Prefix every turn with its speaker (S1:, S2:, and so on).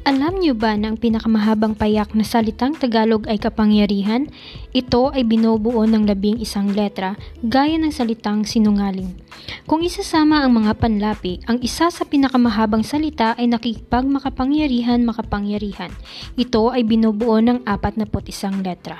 S1: Alam niyo ba na ang pinakamahabang payak na salitang Tagalog ay kapangyarihan? Ito ay binubuo ng labing isang letra, gaya ng salitang sinungaling. Kung isasama ang mga panlapi, ang isa sa pinakamahabang salita ay nakikipagmakapangyarihan makapangyarihan. Ito ay binubuo ng apat na isang letra.